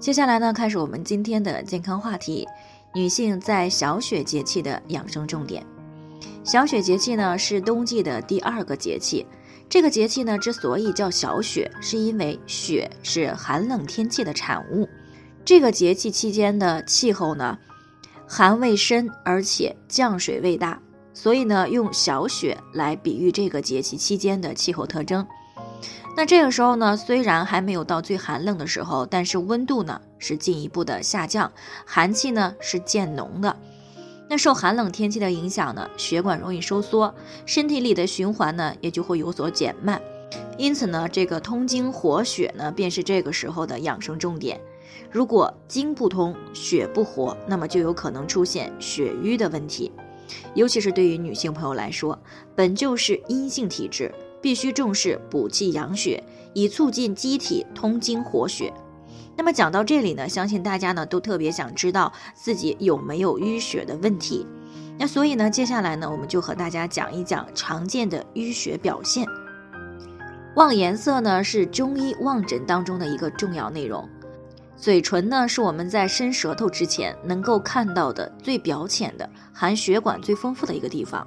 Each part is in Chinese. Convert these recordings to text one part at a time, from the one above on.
接下来呢，开始我们今天的健康话题：女性在小雪节气的养生重点。小雪节气呢是冬季的第二个节气，这个节气呢之所以叫小雪，是因为雪是寒冷天气的产物。这个节气期间的气候呢，寒味深，而且降水味大，所以呢用小雪来比喻这个节气期间的气候特征。那这个时候呢，虽然还没有到最寒冷的时候，但是温度呢是进一步的下降，寒气呢是渐浓的。那受寒冷天气的影响呢，血管容易收缩，身体里的循环呢也就会有所减慢。因此呢，这个通经活血呢，便是这个时候的养生重点。如果经不通，血不活，那么就有可能出现血瘀的问题。尤其是对于女性朋友来说，本就是阴性体质。必须重视补气养血，以促进机体通经活血。那么讲到这里呢，相信大家呢都特别想知道自己有没有淤血的问题。那所以呢，接下来呢，我们就和大家讲一讲常见的淤血表现。望颜色呢是中医望诊当中的一个重要内容。嘴唇呢是我们在伸舌头之前能够看到的最表浅的、含血管最丰富的一个地方。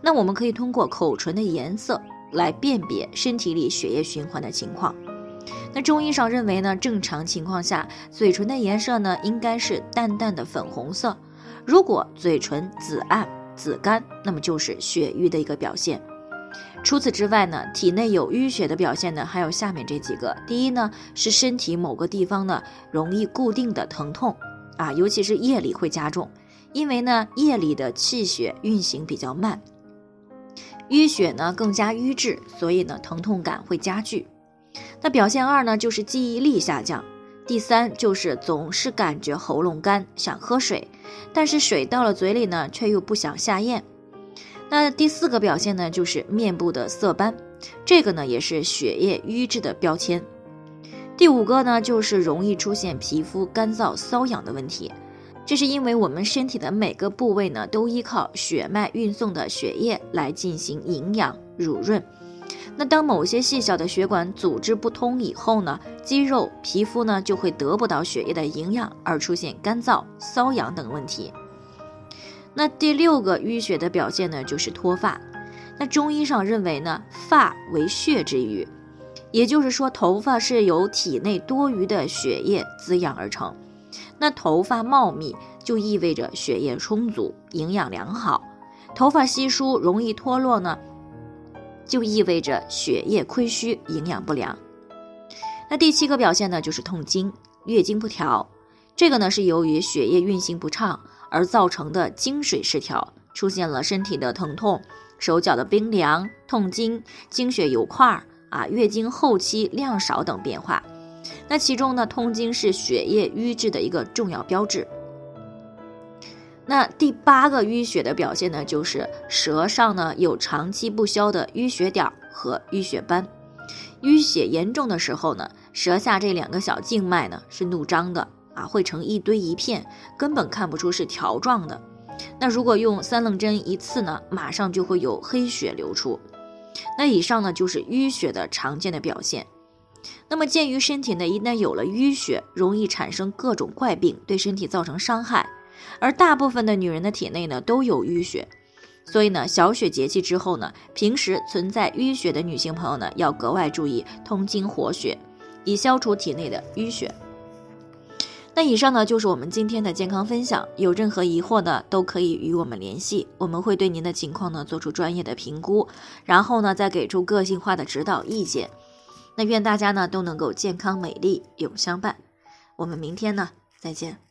那我们可以通过口唇的颜色。来辨别身体里血液循环的情况。那中医上认为呢，正常情况下，嘴唇的颜色呢应该是淡淡的粉红色。如果嘴唇紫暗、紫干，那么就是血瘀的一个表现。除此之外呢，体内有淤血的表现呢，还有下面这几个。第一呢，是身体某个地方呢容易固定的疼痛啊，尤其是夜里会加重，因为呢夜里的气血运行比较慢。淤血呢更加瘀滞，所以呢疼痛感会加剧。那表现二呢就是记忆力下降，第三就是总是感觉喉咙干，想喝水，但是水到了嘴里呢却又不想下咽。那第四个表现呢就是面部的色斑，这个呢也是血液瘀滞的标签。第五个呢就是容易出现皮肤干燥瘙痒的问题。这是因为我们身体的每个部位呢，都依靠血脉运送的血液来进行营养濡润。那当某些细小的血管组织不通以后呢，肌肉、皮肤呢就会得不到血液的营养，而出现干燥、瘙痒等问题。那第六个淤血的表现呢，就是脱发。那中医上认为呢，发为血之余，也就是说，头发是由体内多余的血液滋养而成。那头发茂密就意味着血液充足、营养良好；头发稀疏、容易脱落呢，就意味着血液亏虚、营养不良。那第七个表现呢，就是痛经、月经不调。这个呢是由于血液运行不畅而造成的经水失调，出现了身体的疼痛、手脚的冰凉、痛经、经血有块儿啊、月经后期量少等变化。那其中呢，痛经是血液瘀滞的一个重要标志。那第八个淤血的表现呢，就是舌上呢有长期不消的淤血点和淤血斑。淤血严重的时候呢，舌下这两个小静脉呢是怒张的啊，会成一堆一片，根本看不出是条状的。那如果用三棱针一刺呢，马上就会有黑血流出。那以上呢就是淤血的常见的表现。那么，鉴于身体呢一旦有了淤血，容易产生各种怪病，对身体造成伤害，而大部分的女人的体内呢都有淤血，所以呢，小雪节气之后呢，平时存在淤血的女性朋友呢，要格外注意通经活血，以消除体内的淤血。那以上呢就是我们今天的健康分享，有任何疑惑呢，都可以与我们联系，我们会对您的情况呢做出专业的评估，然后呢再给出个性化的指导意见。那愿大家呢都能够健康美丽永相伴，我们明天呢再见。